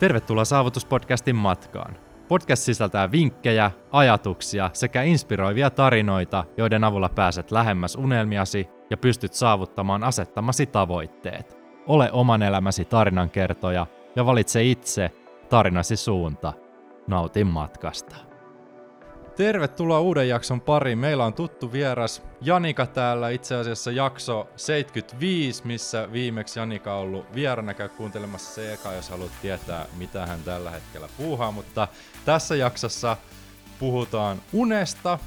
Tervetuloa Saavutuspodcastin matkaan. Podcast sisältää vinkkejä, ajatuksia sekä inspiroivia tarinoita, joiden avulla pääset lähemmäs unelmiasi ja pystyt saavuttamaan asettamasi tavoitteet. Ole oman elämäsi tarinankertoja ja valitse itse tarinasi suunta. Nautin matkasta. Tervetuloa uuden jakson pariin. Meillä on tuttu vieras Janika täällä, itse asiassa jakso 75, missä viimeksi Janika on ollut vierana. Käy kuuntelemassa se eka, jos haluat tietää, mitä hän tällä hetkellä puuhaa. Mutta tässä jaksossa puhutaan unesta,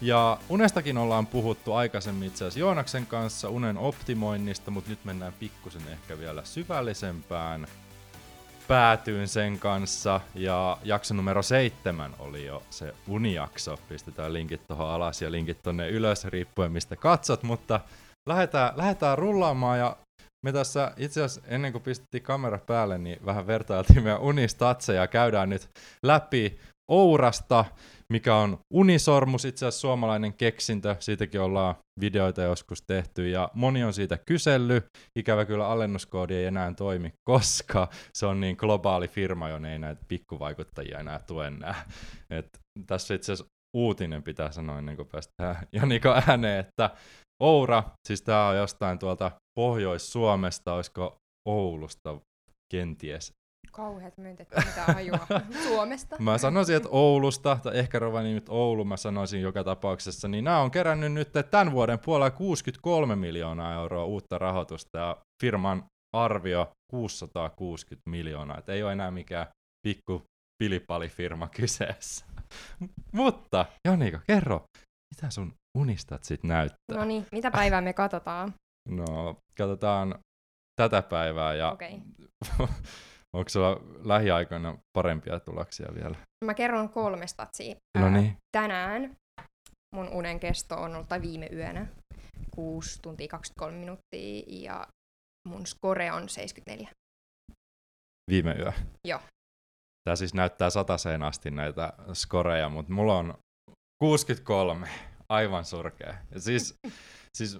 ja unestakin ollaan puhuttu aikaisemmin itse asiassa Joonaksen kanssa, unen optimoinnista, mutta nyt mennään pikkusen ehkä vielä syvällisempään päätyyn sen kanssa. Ja jakso numero seitsemän oli jo se unijakso. Pistetään linkit tuohon alas ja linkit tonne ylös riippuen mistä katsot, mutta lähdetään, lähdetään rullaamaan ja me tässä itse asiassa ennen kuin pistettiin kamera päälle, niin vähän vertailtiin meidän unistatseja ja käydään nyt läpi Ourasta, mikä on Unisormus, itse asiassa suomalainen keksintö, siitäkin ollaan videoita joskus tehty ja moni on siitä kysellyt. Ikävä kyllä alennuskoodi ei enää toimi, koska se on niin globaali firma, jonne ei näitä pikkuvaikuttajia enää tue enää. Et tässä itse asiassa uutinen pitää sanoa ennen kuin päästään Janiko ääneen, että Oura, siis tämä on jostain tuolta Pohjois-Suomesta, olisiko Oulusta kenties Kauheat myyntet, mitä hajua Suomesta. Mä sanoisin, että Oulusta, tai ehkä Rovaniemi Oulu, mä sanoisin joka tapauksessa, niin nämä on kerännyt nyt tämän vuoden puolella 63 miljoonaa euroa uutta rahoitusta, ja firman arvio 660 miljoonaa, että ei ole enää mikään pikku pilipalifirma kyseessä. Mutta, Janika, kerro, mitä sun unistat sit näyttää? No niin, mitä päivää me katsotaan? No, katsotaan tätä päivää ja Okei. Onko sulla lähiaikoina parempia tuloksia vielä? Mä kerron kolme statsia. No niin. Tänään mun unen kesto on ollut, tai viime yönä, 6 tuntia 23 minuuttia, ja mun score on 74. Viime yö? Joo. Tämä siis näyttää sataseen asti näitä skoreja, mutta mulla on 63. Aivan surkea. Ja siis, siis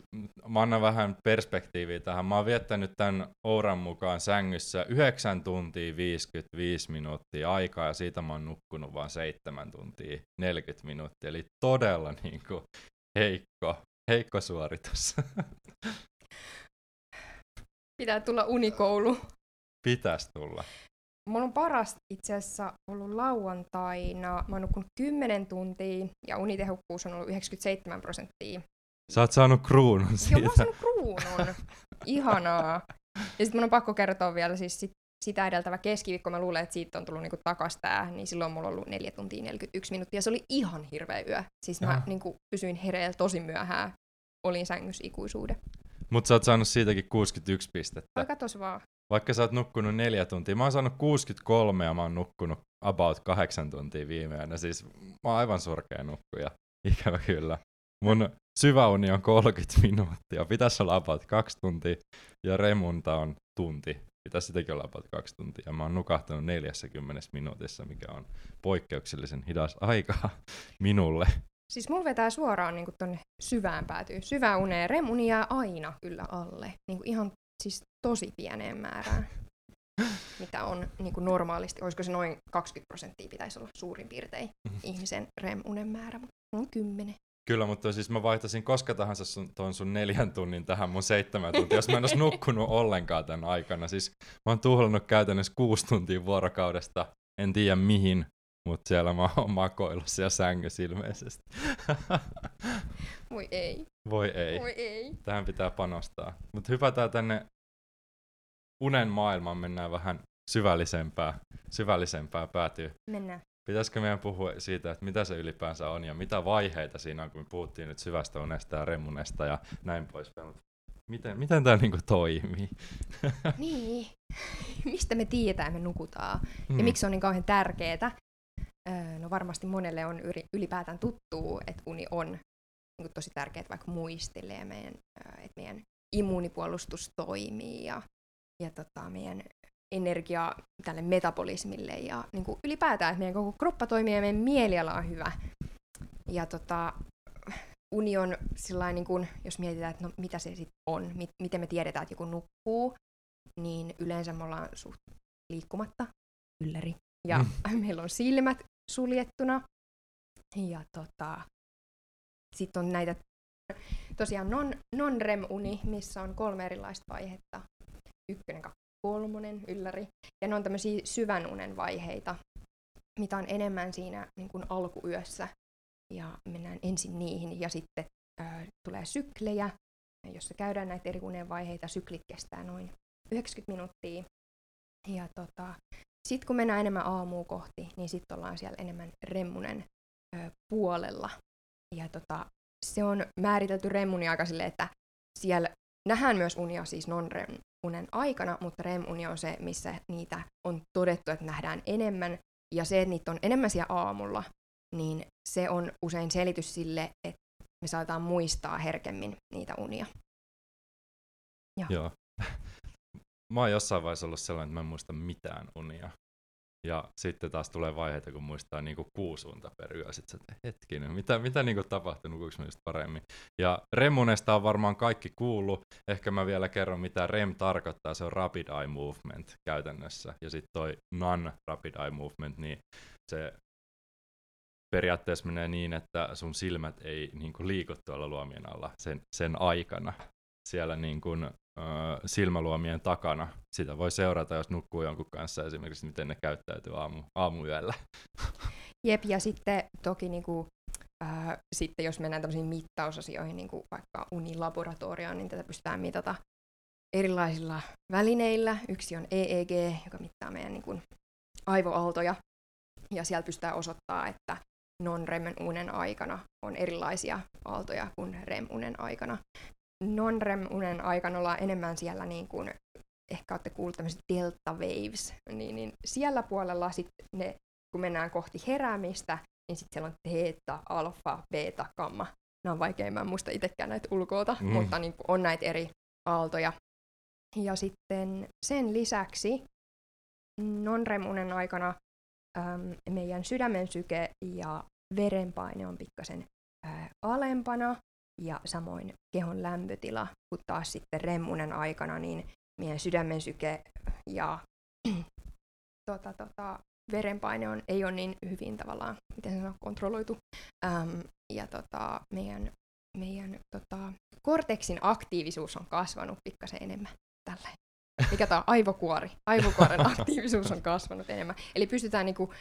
mä annan vähän perspektiiviä tähän. Mä oon viettänyt tämän Ouran mukaan sängyssä 9 tuntia 55 minuuttia aikaa ja siitä mä oon nukkunut vain 7 tuntia 40 minuuttia. Eli todella niin kuin heikko, heikko suoritus. Pitää tulla unikoulu. Pitäisi tulla. Mulla on paras itse asiassa ollut lauantaina. Mä oon nukkunut 10 tuntia ja unitehokkuus on ollut 97 prosenttia. Sä oot saanut kruunun Joo, mä siitä. oon saanut kruunun. Ihanaa. Ja sitten mun on pakko kertoa vielä siis sit, sitä edeltävä keskiviikko. Mä luulen, että siitä on tullut niinku takas tää, niin silloin mulla on ollut 4 tuntia 41 minuuttia. Se oli ihan hirveä yö. Siis mä Aha. niinku, pysyin hereillä tosi myöhään. Olin sängyssä ikuisuuden. Mutta sä oot saanut siitäkin 61 pistettä. Oi katos vaan. Vaikka sä oot nukkunut neljä tuntia. Mä oon saanut 63 ja mä oon nukkunut about kahdeksan tuntia viime yönä. Siis mä oon aivan surkea nukkuja. Ikävä kyllä. Mun syväuni on 30 minuuttia. Pitäisi olla about kaksi tuntia. Ja remunta on tunti. Pitäisi sitäkin olla about kaksi tuntia. Ja mä oon nukahtanut 40 minuutissa, mikä on poikkeuksellisen hidas aika minulle. Siis mulla vetää suoraan niinku tonne syvään päätyy. Syvää uneen. Remuni jää aina kyllä alle. Niinku ihan siis tosi pieneen määrään. Mitä on niinku normaalisti, olisiko se noin 20 prosenttia pitäisi olla suurin piirtein Mhm. ihmisen REM-unen määrä, mutta on 10. Kyllä, mutta siis mä vaihtasin koska tahansa sun, ton sun neljän tunnin tähän mun seitsemän tuntia, jos mä en olisi nukkunut ollenkaan tämän aikana. Siis mä oon tuhlannut käytännössä kuusi tuntia vuorokaudesta, en tiedä mihin, mutta siellä mä oon makoillut siellä sängyssä ilmeisesti. Voi ei, Voi ei, voi ei. tähän pitää panostaa. Mutta hypätään tänne unen maailmaan, mennään vähän syvällisempää, syvällisempää päätyy. Mennään. Pitäisikö meidän puhua siitä, että mitä se ylipäänsä on ja mitä vaiheita siinä on, kun me puhuttiin nyt syvästä unesta ja remunesta ja näin poispäin. Miten, miten tämä niinku toimii? Niin. Mistä me tiedetään, me nukutaan? Hmm. Ja miksi se on niin kauhean tärkeetä? Öö, no varmasti monelle on ylipäätään tuttuu, että uni on niin tosi tärkeää vaikka muistille ja meidän, öö, että meidän immuunipuolustus toimii ja, ja tota, meidän energia tälle metabolismille ja niin kuin ylipäätään, että meidän koko kroppa toimii ja meidän mieliala on hyvä. Ja tota, uni on sillain, niin kuin, jos mietitään, että no, mitä se sitten on, mit, miten me tiedetään, että joku nukkuu, niin yleensä me ollaan suht liikkumatta ylläri. Ja mm. meillä on silmät suljettuna. Ja tota, sitten on näitä tosiaan non, non-REM-uni, missä on kolme erilaista vaihetta. Ykkönen, kolmonen, ylläri. Ja ne on tämmöisiä syvän unen vaiheita, mitä on enemmän siinä niin kuin alkuyössä. Ja mennään ensin niihin ja sitten äh, tulee syklejä, jossa käydään näitä eri unen vaiheita. Syklit kestää noin 90 minuuttia. Ja tota, sitten kun mennään enemmän aamua kohti, niin sitten ollaan siellä enemmän remmunen ö, puolella. Ja tota, se on määritelty remmuni aika sille, että siellä nähdään myös unia siis non-REM-unen aikana, mutta REM-uni on se, missä niitä on todettu, että nähdään enemmän. Ja se, että niitä on enemmän siellä aamulla, niin se on usein selitys sille, että me saataan muistaa herkemmin niitä unia. Joo. Joo. Mä oon jossain vaiheessa ollut sellainen, että mä en muista mitään unia. Ja sitten taas tulee vaiheita, kun muistaa niinku kuusi unta per yö. Sitten että hetkinen, mitä, mitä niinku tapahtui, nukuuko just paremmin. Ja Remunesta on varmaan kaikki kuullut. Ehkä mä vielä kerron, mitä REM tarkoittaa. Se on Rapid Eye Movement käytännössä. Ja sitten toi Non-Rapid Eye Movement, niin se periaatteessa menee niin, että sun silmät ei niin kuin, liiku tuolla luomien alla sen, sen aikana. Siellä niin kuin, silmäluomien takana. Sitä voi seurata, jos nukkuu jonkun kanssa esimerkiksi, miten ne käyttäytyy aamu, aamuyöllä. Jep, ja sitten toki niin kuin, äh, sitten jos mennään tämmöisiin mittausasioihin, niin kuin vaikka unilaboratorioon, niin tätä pystytään mitata erilaisilla välineillä. Yksi on EEG, joka mittaa meidän niin kuin, aivoaaltoja, ja siellä pystytään osoittaa, että non-REM-unen aikana on erilaisia aaltoja kuin REM-unen aikana. Non-REM-unen aikana ollaan enemmän siellä niin kuin, ehkä olette kuulleet tämmöiset delta waves, niin, niin siellä puolella sitten ne, kun mennään kohti heräämistä, niin sitten siellä on theta, alfa, beta, gamma. Nämä on vaikea, mä en muista itsekään näitä ulkoota, mm. mutta niin kuin on näitä eri aaltoja. Ja sitten sen lisäksi non-REM-unen aikana äm, meidän sydämen syke ja verenpaine on pikkasen ää, alempana ja samoin kehon lämpötila, kun taas sitten remmunen aikana niin meidän sydämen syke ja tota, tota, verenpaine on, ei ole niin hyvin tavallaan, miten on kontrolloitu. Äm, ja tota, meidän, meidän tota, korteksin aktiivisuus on kasvanut pikkasen enemmän tällä mikä tämä aivokuori, aivokuoren aktiivisuus on kasvanut enemmän. Eli pystytään niinku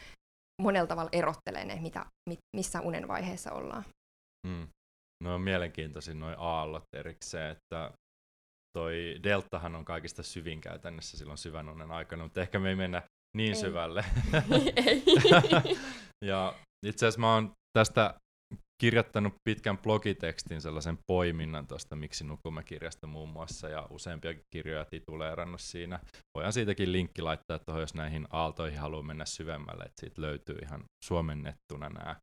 monella tavalla erottelemaan ne, mitä, missä unen vaiheessa ollaan. Mm. No on mielenkiintoisin noin aallot erikseen, että toi deltahan on kaikista syvin käytännössä silloin syvän unen aikana, mutta ehkä me ei mennä niin ei. syvälle. ei. ja itse asiassa mä oon tästä kirjoittanut pitkän blogitekstin, sellaisen poiminnan tuosta Miksi nukumme kirjasta muun muassa, ja useampia kirjoja tituleerannut siinä. Voidaan siitäkin linkki laittaa tuohon, jos näihin aaltoihin haluaa mennä syvemmälle, että siitä löytyy ihan suomennettuna nämä,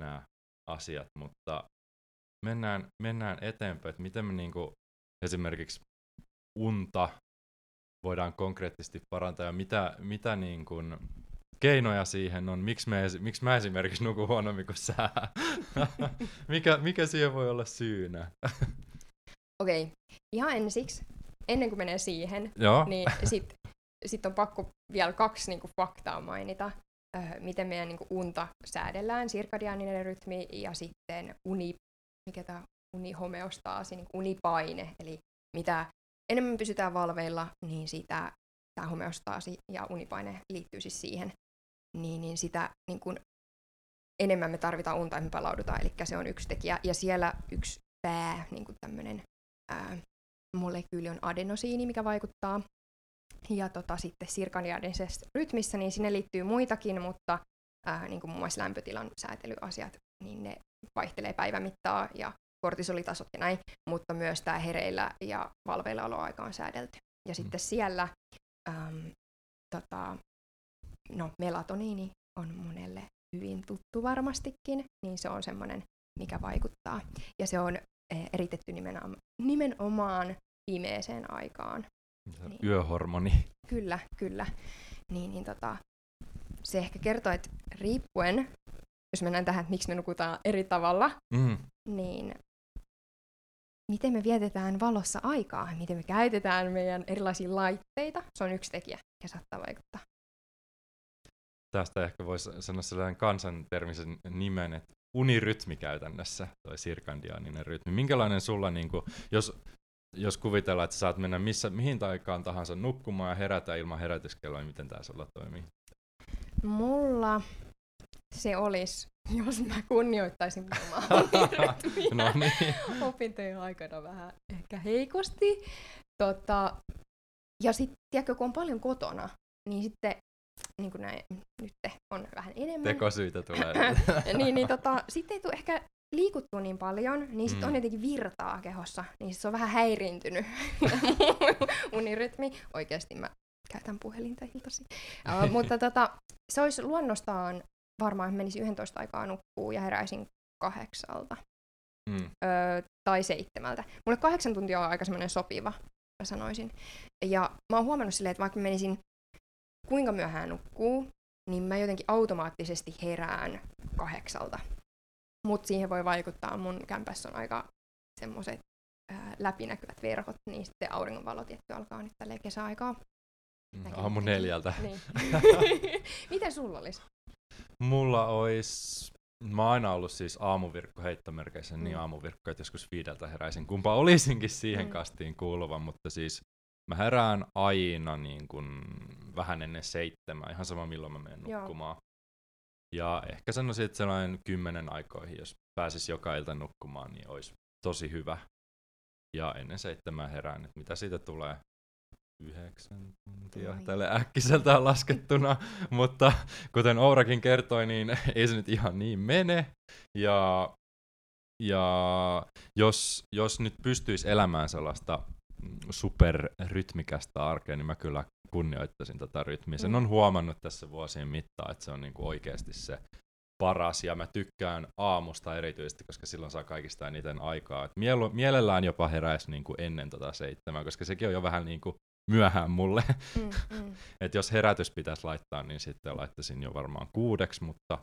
nämä asiat, mutta mennään, mennään eteenpäin, että miten me niinku esimerkiksi unta voidaan konkreettisesti parantaa ja mitä, mitä niin kuin keinoja siihen on, miksi, me, miksi mä esimerkiksi nukun huonommin kuin sä. mikä, mikä siihen voi olla syynä? Okei, okay. ihan ensiksi, ennen kuin menee siihen, Joo. niin sitten sit on pakko vielä kaksi niin kuin, faktaa mainita, äh, miten meidän niin kuin, unta säädellään, sirkadiaaninen rytmi ja sitten uni, mikä tämä unihomeostaasi, niin unipaine, eli mitä enemmän pysytään valveilla, niin sitä tämä homeostaasi ja unipaine liittyy siis siihen niin, niin sitä niin kuin enemmän me tarvitaan unta, että me palaudutaan. Eli se on yksi tekijä. Ja siellä yksi pää, niin kuin tämmöinen ää, molekyyli on adenosiini, mikä vaikuttaa. Ja tota, sitten sirkadiaanisessa rytmissä, niin sinne liittyy muitakin, mutta ää, niin kuin muun muassa lämpötilan säätelyasiat, niin ne vaihtelee päivämittaa ja kortisolitasot ja näin, mutta myös tämä hereillä ja valveilla oloaika on säädelty. Ja mm. sitten siellä äm, tota, no melatoniini on monelle hyvin tuttu varmastikin, niin se on semmoinen, mikä vaikuttaa. Ja se on eh, eritetty nimenomaan, nimenomaan pimeeseen aikaan. Niin, Yöhormoni. Kyllä, kyllä. Niin, niin tota, se ehkä kertoo, että riippuen, jos mennään tähän, että miksi me nukutaan eri tavalla, mm. niin miten me vietetään valossa aikaa, miten me käytetään meidän erilaisia laitteita, se on yksi tekijä, ja saattaa vaikuttaa. tästä ehkä voisi sanoa sellainen kansantermisen nimen, että unirytmi käytännössä, toi sirkandiaaninen rytmi. Minkälainen sulla, niin kuin, jos, jos kuvitellaan, että saat mennä missä, mihin aikaan tahansa nukkumaan ja herätä ilman herätyskelloa, niin miten tämä sulla toimii? Mulla se olisi, jos mä kunnioittaisin omaa no niin. opintojen aikana vähän ehkä heikosti. Tota, ja sitten, tiedätkö, kun on paljon kotona, niin sitten niin kuin näin, nyt on vähän enemmän. Tekosyitä tulee. niin, niin tota, sitten ei tule ehkä liikuttu niin paljon, niin sitten mm. on jotenkin virtaa kehossa, niin se on vähän häiriintynyt unirytmi. Oikeasti mä käytän puhelinta iltasi. Uh, mutta tota, se olisi luonnostaan varmaan, että menisi 11 aikaa nukkuu ja heräisin kahdeksalta. Mm. Öö, tai seitsemältä. Mulle kahdeksan tuntia on aika semmoinen sopiva, mä sanoisin. Ja mä oon huomannut silleen, että vaikka menisin kuinka myöhään nukkuu, niin mä jotenkin automaattisesti herään kahdeksalta. Mutta siihen voi vaikuttaa, mun kämpässä on aika semmoiset läpinäkyvät verhot, niin sitten auringonvalo tietty alkaa nyt tälle kesäaikaa. Mm, aamu neljältä. Niin. Miten sulla olisi? Mulla olisi Mä oon aina ollut siis aamuvirkko heittomerkeissä, niin mm. niin aamuvirkko, että joskus viideltä heräisin. Kumpa olisinkin siihen mm. kastiin kuuluva, mutta siis mä herään aina niin kuin vähän ennen seitsemää, ihan sama milloin mä menen nukkumaan. Joo. Ja ehkä sanoisin, että sellainen kymmenen aikoihin, jos pääsis joka ilta nukkumaan, niin olisi tosi hyvä. Ja ennen seitsemää herään, että mitä siitä tulee, yhdeksän tuntia Oi. tälle äkkiseltään laskettuna, mutta kuten Ourakin kertoi, niin ei se nyt ihan niin mene. Ja, ja jos, jos nyt pystyisi elämään sellaista superrytmikästä arkea, niin mä kyllä kunnioittaisin tätä rytmiä. Sen mm. on huomannut tässä vuosien mittaan, että se on niinku oikeasti se paras, ja mä tykkään aamusta erityisesti, koska silloin saa kaikista eniten aikaa. Et mielu, mielellään jopa heräisi niinku ennen tota seitsemää, koska sekin on jo vähän niinku myöhään mulle. Mm, mm. Et jos herätys pitäisi laittaa, niin sitten laittaisin jo varmaan kuudeksi, mutta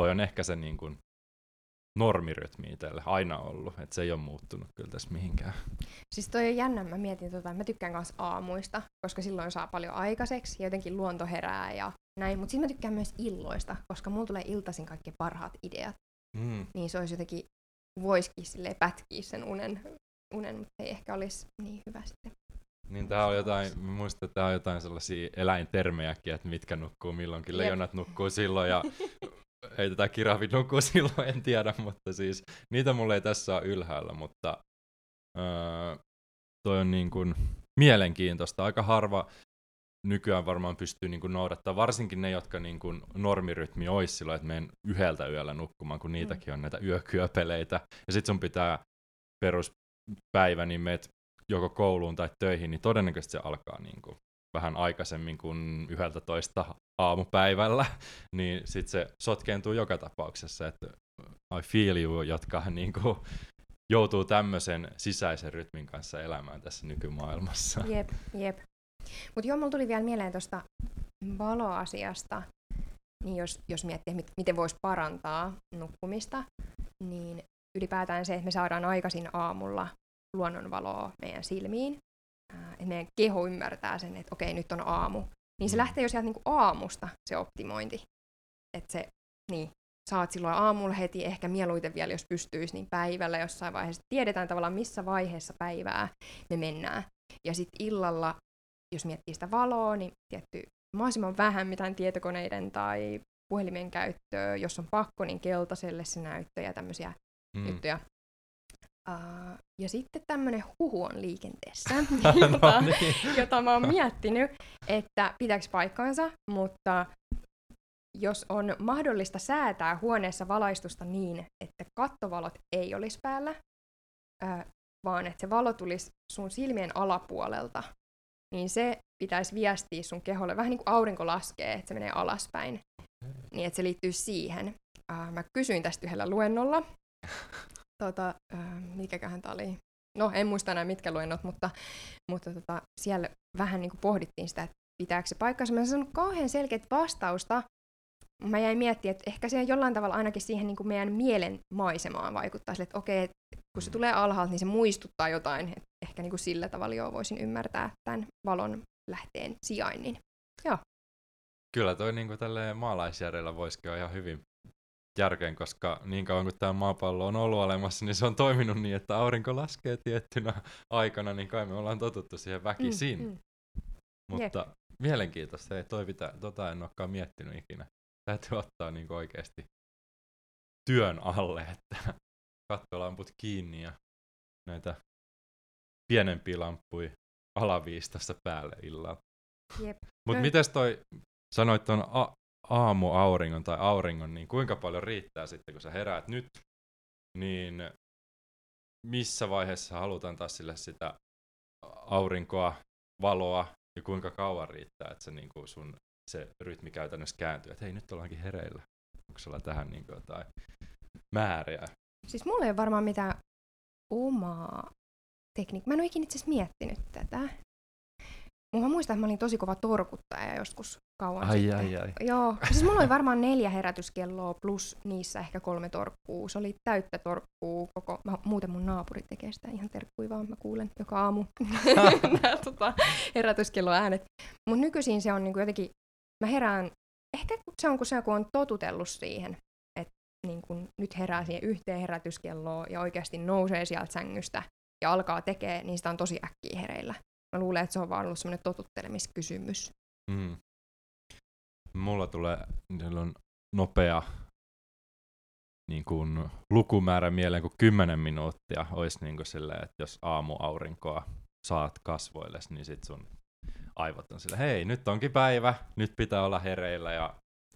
toi on ehkä se niin kuin normirytmi itselle aina ollut, että se ei ole muuttunut kyllä tässä mihinkään. Siis toi on jännä, mä mietin tota, mä tykkään myös aamuista, koska silloin saa paljon aikaiseksi ja jotenkin luonto herää ja näin, mutta sitten mä tykkään myös illoista, koska mulla tulee iltaisin kaikki parhaat ideat. Mm. Niin se olisi jotenkin, voisikin pätkiä sen unen, unen, mutta ei ehkä olisi niin hyvä sitten. Niin tää on jotain, muistan, että tää on jotain sellaisia eläintermejäkin, että mitkä nukkuu milloinkin. Leijonat nukkuu silloin ja ei tätä kirahvit nukkuu silloin, en tiedä, mutta siis niitä mulle ei tässä ole ylhäällä, mutta öö, toi on niin kuin mielenkiintoista. Aika harva nykyään varmaan pystyy niin kuin noudattamaan, varsinkin ne, jotka niin kuin normirytmi olisi silloin, että menen yhdeltä yöllä nukkumaan, kun niitäkin on näitä yökyöpeleitä. Ja sit sun pitää peruspäivä, niin meet joko kouluun tai töihin, niin todennäköisesti se alkaa niin kuin vähän aikaisemmin kuin yhdeltä toista aamupäivällä, niin sitten se sotkeentuu joka tapauksessa, että I feel you, jotka niin kuin, joutuu tämmöisen sisäisen rytmin kanssa elämään tässä nykymaailmassa. Jep, jep. Mutta joo, mulla tuli vielä mieleen tuosta valoasiasta, niin jos, jos miettii, mit, miten voisi parantaa nukkumista, niin ylipäätään se, että me saadaan aikaisin aamulla luonnonvaloa meidän silmiin, että meidän keho ymmärtää sen, että okei, nyt on aamu. Niin se mm. lähtee jo sieltä niin kuin aamusta se optimointi. Että se, niin, saat silloin aamulla heti, ehkä mieluiten vielä, jos pystyisi, niin päivällä jossain vaiheessa. Tiedetään tavallaan, missä vaiheessa päivää me mennään. Ja sitten illalla, jos miettii sitä valoa, niin tietty mahdollisimman vähän mitään tietokoneiden tai puhelimen käyttöä. Jos on pakko, niin keltaiselle se näyttö ja tämmöisiä mm. juttuja. Uh, ja sitten tämmöinen huhu on liikenteessä, jota, no niin. jota mä oon miettinyt, että pitääkö paikkaansa, mutta jos on mahdollista säätää huoneessa valaistusta niin, että kattovalot ei olisi päällä, uh, vaan että se valo tulisi sun silmien alapuolelta, niin se pitäisi viestiä sun keholle, vähän niin kuin aurinko laskee, että se menee alaspäin, niin että se liittyy siihen. Uh, mä kysyin tästä yhdellä luennolla, tota, mikäköhän tämä oli, no en muista enää mitkä luennot, mutta, mutta tota, siellä vähän niin kuin pohdittiin sitä, että pitääkö se paikkansa. Mä en kauhean selkeät vastausta. Mä jäin miettimään, että ehkä se jollain tavalla ainakin siihen niin kuin meidän mielen maisemaan vaikuttaa että okei, kun se tulee alhaalta, niin se muistuttaa jotain. Että ehkä niin kuin sillä tavalla jo voisin ymmärtää tämän valon lähteen sijainnin. Joo. kyllä toi niinku tälleen maalaisjärjellä voisikin ihan hyvin järkeen, koska niin kauan kuin tämä maapallo on ollut olemassa, niin se on toiminut niin, että aurinko laskee tiettynä aikana, niin kai me ollaan totuttu siihen väkisin. Mm, mm. Mutta Jep. mielenkiintoista, ei toi pitä, tota en olekaan miettinyt ikinä. Täytyy ottaa niin oikeasti työn alle, että kattolamput kiinni ja näitä pienempiä lamppuja alaviistassa päälle illalla. Mutta mites toi, sanoit tuon a- aamuauringon tai auringon, niin kuinka paljon riittää sitten, kun sä heräät nyt, niin missä vaiheessa halutaan taas sille sitä aurinkoa, valoa ja kuinka kauan riittää, että se niin kuin sun se rytmi käytännössä kääntyy, että hei nyt ollaankin hereillä. Onko sulla tähän niin kuin jotain määriä? Siis mulla ei ole varmaan mitään omaa tekniikkaa. Mä en ole ikinä itse miettinyt tätä. Mä muistan, että mä olin tosi kova torkuttaja joskus kauan ai, sitten. Ai, ai. Joo, siis mulla oli varmaan neljä herätyskelloa plus niissä ehkä kolme torkkuu. Se oli täyttä torkkuu koko... Mä, muuten mun naapuri tekee sitä ihan terkkui vaan, mä kuulen joka aamu nämä tota, herätyskelloäänet. Mutta nykyisin se on niinku jotenkin... Mä herään... Ehkä se on, kun se kun on totutellut siihen, että niin kun nyt herää siihen yhteen herätyskelloon ja oikeasti nousee sieltä sängystä ja alkaa tekee, niin sitä on tosi äkkiä hereillä. Mä luulen, että se on vaan ollut semmoinen totuttelemiskysymys. Mm. Mulla tulee on nopea niin kuin, lukumäärä mieleen, kun 10 minuuttia olisi niin kuin silleen, että jos aamuaurinkoa saat kasvoille, niin sit sun aivot on sillä, hei, nyt onkin päivä, nyt pitää olla hereillä ja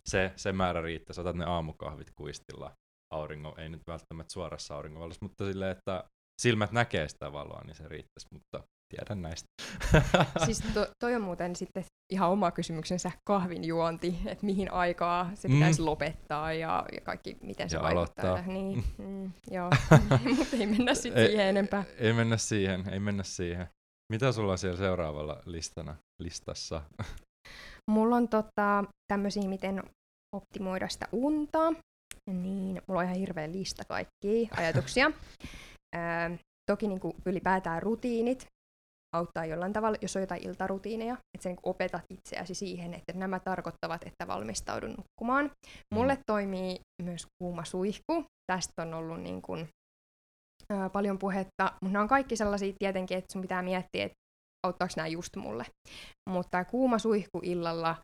se, se määrä riittää. Sä otat ne aamukahvit kuistilla auringon, ei nyt välttämättä suorassa auringonvalossa, mutta silleen, että silmät näkee sitä valoa, niin se riittäisi, mutta tiedän näistä. siis to, toi on muuten sitten ihan oma kysymyksensä kahvin juonti, että mihin aikaa se pitäisi mm. lopettaa ja, ja kaikki, miten se ja vaikuttaa. Aloittaa. Niin, mm, joo, mutta ei mennä sitten siihen enempää. Ei mennä siihen, ei mennä siihen. Mitä sulla on siellä seuraavalla listana, listassa? Mulla on tota, tämmöisiä, miten optimoida sitä unta. Niin, mulla on ihan hirveä lista kaikkia ajatuksia. Ää, toki niin kuin ylipäätään rutiinit auttaa jollain tavalla, jos on jotain iltarutiineja, että sä niin opetat itseäsi siihen, että nämä tarkoittavat, että valmistaudun nukkumaan. Mulle mm. toimii myös kuuma suihku. Tästä on ollut niin kuin, ää, paljon puhetta, mutta nämä on kaikki sellaisia tietenkin, että sun pitää miettiä, että auttaako nämä just mulle. Mutta kuuma suihku illalla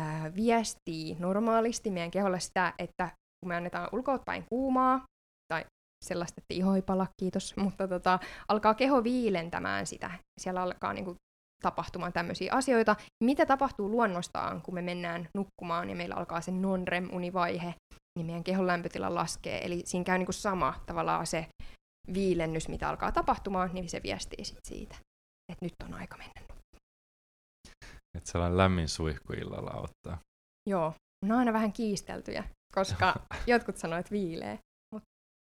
ää, viestii normaalisti meidän keholle sitä, että kun me annetaan ulkootpäin kuumaa, tai sellaista, että iho ei pala, kiitos, mutta tota, alkaa keho viilentämään sitä. Siellä alkaa niinku, tapahtumaan tämmöisiä asioita. Mitä tapahtuu luonnostaan, kun me mennään nukkumaan ja meillä alkaa se non-REM-univaihe, niin meidän kehon lämpötila laskee. Eli siinä käy niinku sama tavallaan se viilennys, mitä alkaa tapahtumaan, niin se viestii sit siitä, että nyt on aika mennä nukkumaan. Että sellainen lämmin suihku illalla auttaa. Joo, ne on aina vähän kiisteltyjä, koska jotkut sanoo, että viilee.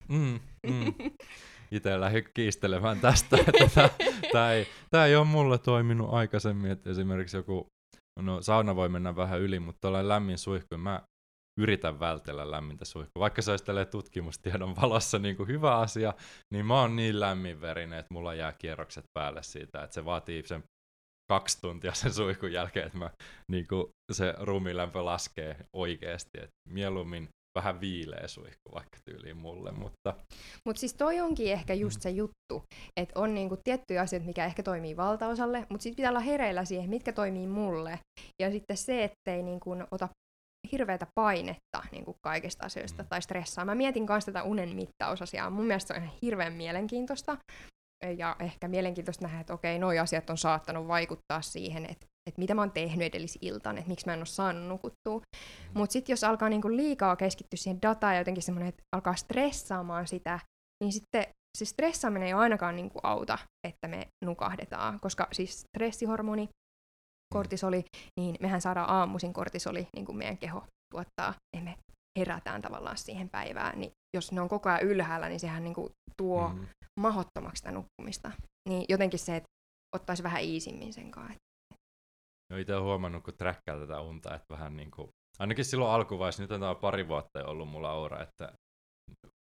Mm, mm. Itse lähdin kiistelemään tästä. Että tämä, ei, tämä ei ole mulle toiminut aikaisemmin, että esimerkiksi joku, no sauna voi mennä vähän yli, mutta tuollainen lämmin suihku, mä yritän vältellä lämmintä suihkua. Vaikka se olisi tutkimustiedon valossa niin kuin hyvä asia, niin mä oon niin lämminverinen, että mulla jää kierrokset päälle siitä, että se vaatii sen kaksi tuntia sen suihkun jälkeen, että mä, niin kuin se ruumilämpö laskee oikeasti. että mieluummin vähän viileä suihku vaikka tyyliin mulle, mutta... Mutta siis toi onkin ehkä just mm. se juttu, että on niinku tiettyjä asioita, mikä ehkä toimii valtaosalle, mutta sitten pitää olla hereillä siihen, mitkä toimii mulle. Ja sitten se, ettei niinku ota hirveätä painetta niin kuin kaikista asioista mm. tai stressaa. Mä mietin myös tätä unen mittausasiaa. Mun mielestä se on ihan hirveän mielenkiintoista. Ja ehkä mielenkiintoista nähdä, että okei, noi asiat on saattanut vaikuttaa siihen, että että mitä mä oon tehnyt edellisiltaan, että miksi mä en ole saanut nukuttua. Mutta sitten jos alkaa niinku liikaa keskittyä siihen dataan ja jotenkin semmoinen, että alkaa stressaamaan sitä, niin sitten se stressaaminen ei ainakaan niinku auta, että me nukahdetaan, koska siis stressihormoni, kortisoli, niin mehän saadaan aamuisin kortisoli, niin kuin meidän keho tuottaa, ja me herätään tavallaan siihen päivään, niin jos ne on koko ajan ylhäällä, niin sehän niinku tuo mm. mahottomaksi sitä nukkumista. Niin jotenkin se, että ottaisi vähän iisimmin sen kanssa. No itse huomannut, kun träkkää tätä unta, että vähän niin kuin, ainakin silloin alkuvaiheessa, nyt on tämä pari vuotta ollut mulla aura, että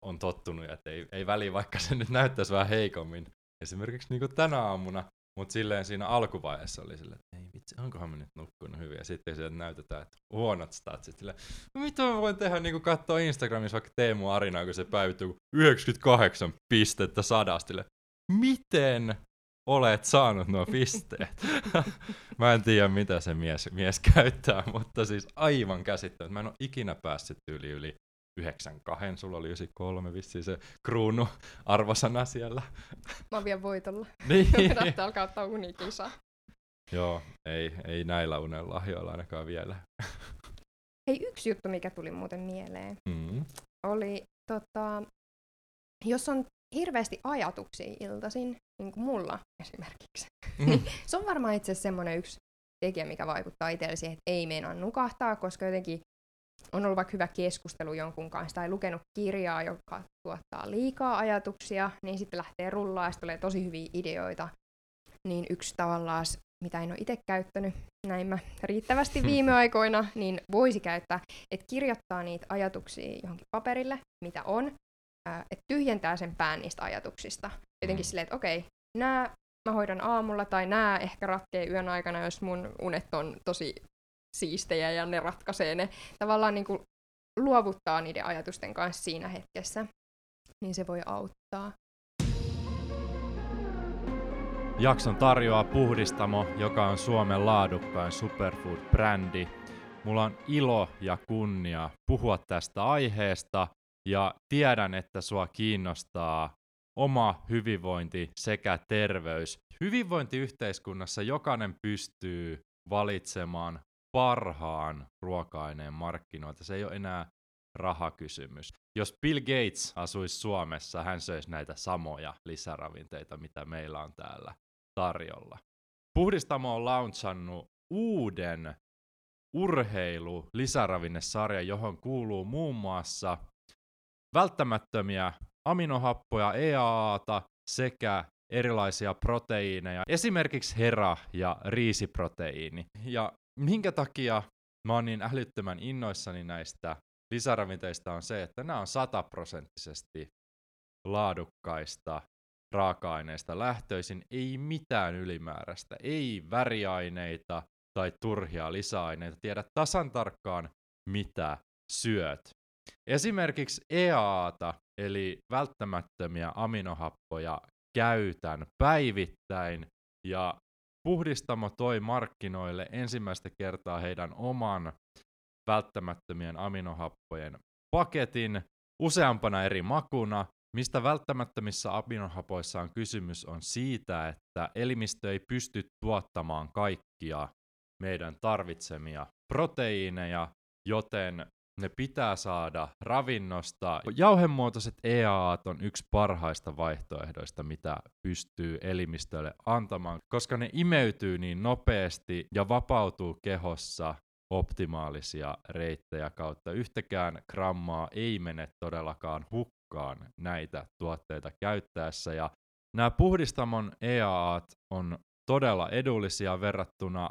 on tottunut, että ei, ei väli, vaikka se nyt näyttäisi vähän heikommin. Esimerkiksi niin kuin tänä aamuna Mutta silleen siinä alkuvaiheessa oli silleen, että ei vitsi, onkohan mä nyt nukkunut hyvin. Ja sitten sieltä näytetään, että huonot statsit. Silleen, mitä mä voin tehdä niin katsoa Instagramissa vaikka Teemu Arinaa, kun se päivittyy 98 pistettä sadasta. Miten olet saanut nuo pisteet? mä en tiedä, mitä se mies, mies käyttää, mutta siis aivan käsittämättä. Mä en ole ikinä päässyt yli yli 92, sulla oli 93 vissiin se kruunu arvosana siellä. Mä oon vielä voitolla. niin. Pitää alkaa ottaa unikisa. Joo, ei, ei näillä unenlahjoilla ainakaan vielä. Hei, yksi juttu, mikä tuli muuten mieleen, Mm. oli, tota, jos on hirveästi ajatuksia iltaisin, niin kuin mulla esimerkiksi, Mm. se on varmaan itse asiassa semmoinen yksi tekijä, mikä vaikuttaa itselle siihen, että ei meinaa nukahtaa, koska jotenkin on ollut vaikka hyvä keskustelu jonkun kanssa tai lukenut kirjaa, joka tuottaa liikaa ajatuksia, niin sitten lähtee rullaa ja tulee tosi hyviä ideoita. Niin yksi tavallaan, mitä en ole itse käyttänyt näin mä riittävästi viime aikoina, niin voisi käyttää, että kirjoittaa niitä ajatuksia johonkin paperille, mitä on, että tyhjentää sen pään niistä ajatuksista. Jotenkin Mm. silleen, että okei, nämä mä hoidan aamulla tai nämä ehkä ratkee yön aikana, jos mun unet on tosi siistejä ja ne ratkaisee ne. Tavallaan niin kuin luovuttaa niiden ajatusten kanssa siinä hetkessä, niin se voi auttaa. Jakson tarjoaa Puhdistamo, joka on Suomen laadukkain superfood-brändi. Mulla on ilo ja kunnia puhua tästä aiheesta ja tiedän, että sua kiinnostaa oma hyvinvointi sekä terveys. Hyvinvointiyhteiskunnassa jokainen pystyy valitsemaan parhaan ruoka-aineen markkinoilta. Se ei ole enää rahakysymys. Jos Bill Gates asuisi Suomessa, hän söisi näitä samoja lisäravinteita, mitä meillä on täällä tarjolla. Puhdistamo on launchannut uuden urheilu lisäravinnesarja, johon kuuluu muun muassa välttämättömiä aminohappoja, EAAta sekä erilaisia proteiineja, esimerkiksi hera- ja riisiproteiini. Ja minkä takia mä oon niin älyttömän innoissani näistä lisäravinteista on se, että nämä on sataprosenttisesti laadukkaista raaka-aineista lähtöisin, ei mitään ylimääräistä, ei väriaineita tai turhia lisäaineita, tiedä tasan tarkkaan mitä syöt. Esimerkiksi EAAta, eli välttämättömiä aminohappoja, käytän päivittäin ja Puhdistamo toi markkinoille ensimmäistä kertaa heidän oman välttämättömien aminohappojen paketin useampana eri makuna. Mistä välttämättömissä aminohapoissa on kysymys on siitä, että elimistö ei pysty tuottamaan kaikkia meidän tarvitsemia proteiineja, joten ne pitää saada ravinnosta. Jauhemuotoiset EAAt on yksi parhaista vaihtoehdoista, mitä pystyy elimistölle antamaan, koska ne imeytyy niin nopeasti ja vapautuu kehossa optimaalisia reittejä kautta. Yhtäkään grammaa ei mene todellakaan hukkaan näitä tuotteita käyttäessä. Ja nämä puhdistamon EAAt on todella edullisia verrattuna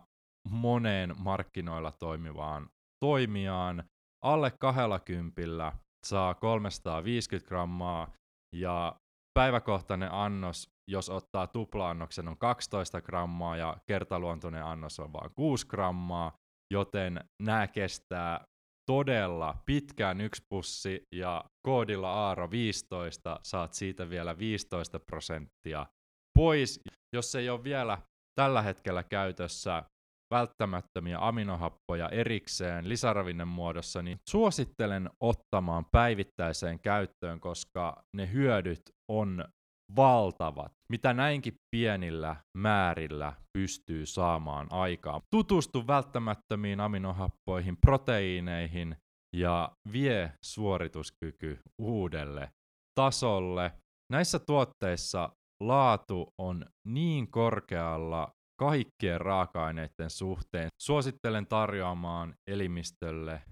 moneen markkinoilla toimivaan toimijaan. Alle 20 saa 350 grammaa ja päiväkohtainen annos, jos ottaa tupla-annoksen, on 12 grammaa ja kertaluontoinen annos on vain 6 grammaa, joten nämä kestää todella pitkään yksi pussi ja koodilla Aaro 15 saat siitä vielä 15 prosenttia pois. Jos ei ole vielä tällä hetkellä käytössä välttämättömiä aminohappoja erikseen lisäravinnen muodossa, niin suosittelen ottamaan päivittäiseen käyttöön, koska ne hyödyt on valtavat, mitä näinkin pienillä määrillä pystyy saamaan aikaan. Tutustu välttämättömiin aminohappoihin, proteiineihin ja vie suorituskyky uudelle tasolle. Näissä tuotteissa laatu on niin korkealla kaikkien raaka-aineiden suhteen. Suosittelen tarjoamaan elimistölle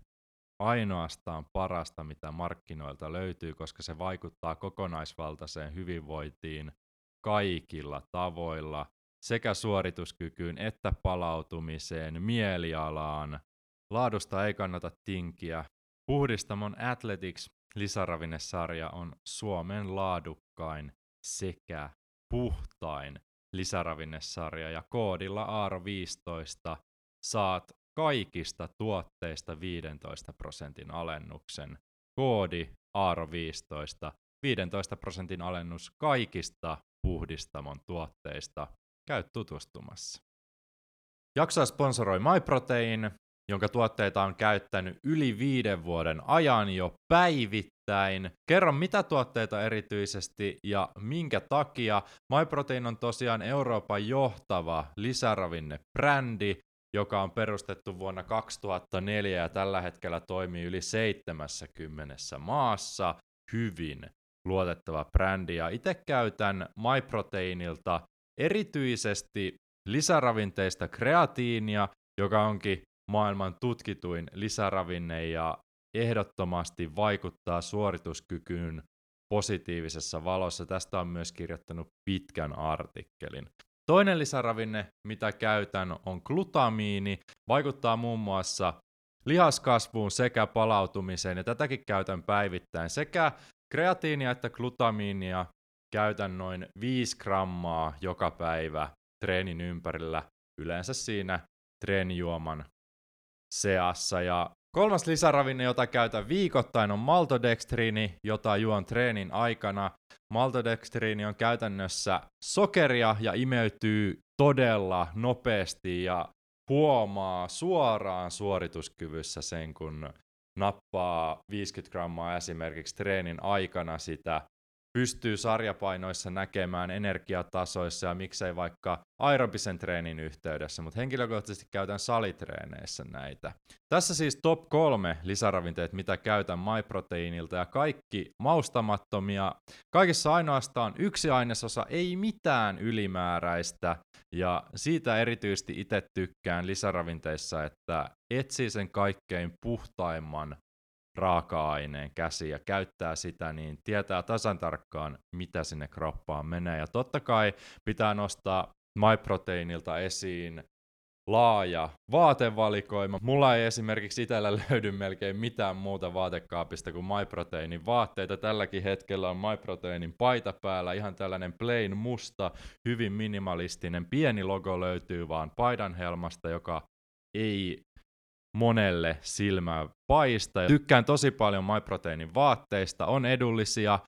ainoastaan parasta, mitä markkinoilta löytyy, koska se vaikuttaa kokonaisvaltaiseen hyvinvointiin kaikilla tavoilla, sekä suorituskykyyn että palautumiseen, mielialaan. Laadusta ei kannata tinkiä. Puhdistamon Athletics lisäravinnesarja on Suomen laadukkain sekä puhtain lisäravinnesarja ja koodilla AARO15 saat kaikista tuotteista 15 prosentin alennuksen. Koodi AARO15, 15 prosentin alennus kaikista puhdistamon tuotteista. Käy tutustumassa. Jaksoa sponsoroi MyProtein, jonka tuotteita on käyttänyt yli viiden vuoden ajan jo päivittäin. Kerro, mitä tuotteita erityisesti ja minkä takia. MyProtein on tosiaan Euroopan johtava lisäravinnebrändi, joka on perustettu vuonna 2004 ja tällä hetkellä toimii yli 70 maassa. Hyvin luotettava brändi ja itse käytän MyProteinilta erityisesti lisäravinteista kreatiinia, joka onkin maailman tutkituin lisäravinne ja ehdottomasti vaikuttaa suorituskykyyn positiivisessa valossa. Tästä on myös kirjoittanut pitkän artikkelin. Toinen lisäravinne, mitä käytän, on glutamiini. Vaikuttaa muun muassa lihaskasvuun sekä palautumiseen, ja tätäkin käytän päivittäin. Sekä kreatiinia että glutamiinia käytän noin 5 grammaa joka päivä treenin ympärillä, yleensä siinä treenijuoman seassa. Ja kolmas lisäravinne, jota käytän viikoittain, on maltodextriini, jota juon treenin aikana. Maltodextriini on käytännössä sokeria ja imeytyy todella nopeasti ja huomaa suoraan suorituskyvyssä sen, kun nappaa 50 grammaa esimerkiksi treenin aikana sitä pystyy sarjapainoissa näkemään energiatasoissa ja miksei vaikka aerobisen treenin yhteydessä, mutta henkilökohtaisesti käytän salitreeneissä näitä. Tässä siis top kolme lisäravinteet, mitä käytän MyProteinilta ja kaikki maustamattomia. Kaikissa ainoastaan yksi ainesosa, ei mitään ylimääräistä ja siitä erityisesti itse tykkään lisäravinteissa, että etsii sen kaikkein puhtaimman raaka-aineen käsi ja käyttää sitä, niin tietää tasan tarkkaan, mitä sinne kroppaan menee. Ja totta kai pitää nostaa MyProteinilta esiin laaja vaatevalikoima. Mulla ei esimerkiksi itsellä löydy melkein mitään muuta vaatekaapista kuin MyProteinin vaatteita. Tälläkin hetkellä on MyProteinin paita päällä, ihan tällainen plain musta, hyvin minimalistinen. Pieni logo löytyy vaan paidan helmasta, joka ei monelle silmää paista. Tykkään tosi paljon MyProteinin vaatteista, on edullisia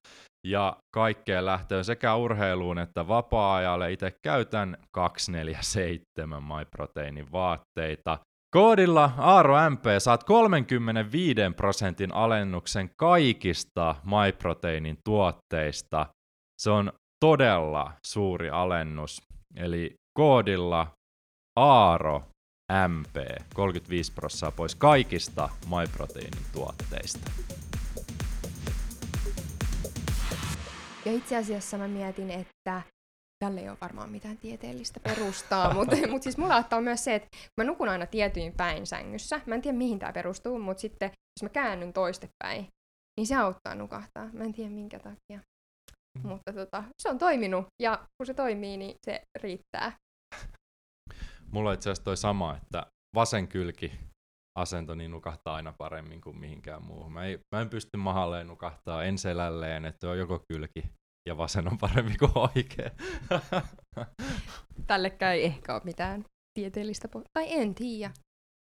ja kaikkeen lähtöön sekä urheiluun että vapaa-ajalle. Itse käytän 247 MyProteinin vaatteita. Koodilla AaroMP saat 35 prosentin alennuksen kaikista MyProteinin tuotteista. Se on todella suuri alennus. Eli koodilla Aaro MP, 35 prosenttia pois kaikista MyProteinin tuotteista. Ja itse asiassa mä mietin, että tälle ei ole varmaan mitään tieteellistä perustaa, mutta mut siis mulla ottaa myös se, että mä nukun aina tietyin päin sängyssä. Mä en tiedä mihin tämä perustuu, mutta sitten jos mä käännyn toistepäin, niin se auttaa nukahtaa. Mä en tiedä minkä takia. Mm. Mutta tota, se on toiminut ja kun se toimii, niin se riittää. Mulla on itse asiassa toi sama, että vasen kylki asento niin nukahtaa aina paremmin kuin mihinkään muuhun. Mä, ei, mä en pysty mahalleen nukahtaa en selälleen, että on joko kylki ja vasen on paremmin kuin oikea. Tällekään ei ehkä ole mitään tieteellistä po- Tai en tiedä.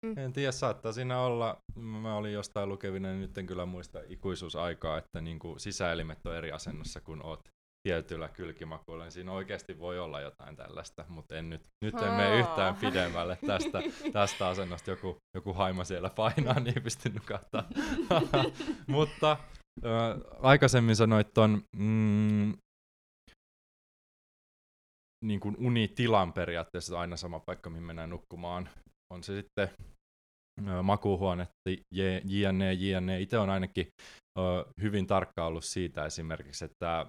Mm. En tiedä, saattaa siinä olla, mä olin jostain lukevina, niin nyt en kyllä muista ikuisuusaikaa, että niin kuin sisäelimet on eri asennossa, kun oot tietyllä kylkimakuilla, niin siinä oikeasti voi olla jotain tällaista, mutta en nyt, nyt en mene yhtään pidemmälle tästä, tästä asennosta. Joku, joku haima siellä painaa, niin ei pysty nukahtaa. mutta äh, aikaisemmin sanoit ton mm, niin kuin unitilan periaatteessa aina sama paikka, mihin mennään nukkumaan. On se sitten makuuhuone, jne, jne. Itse on ainakin hyvin tarkka ollut siitä esimerkiksi, että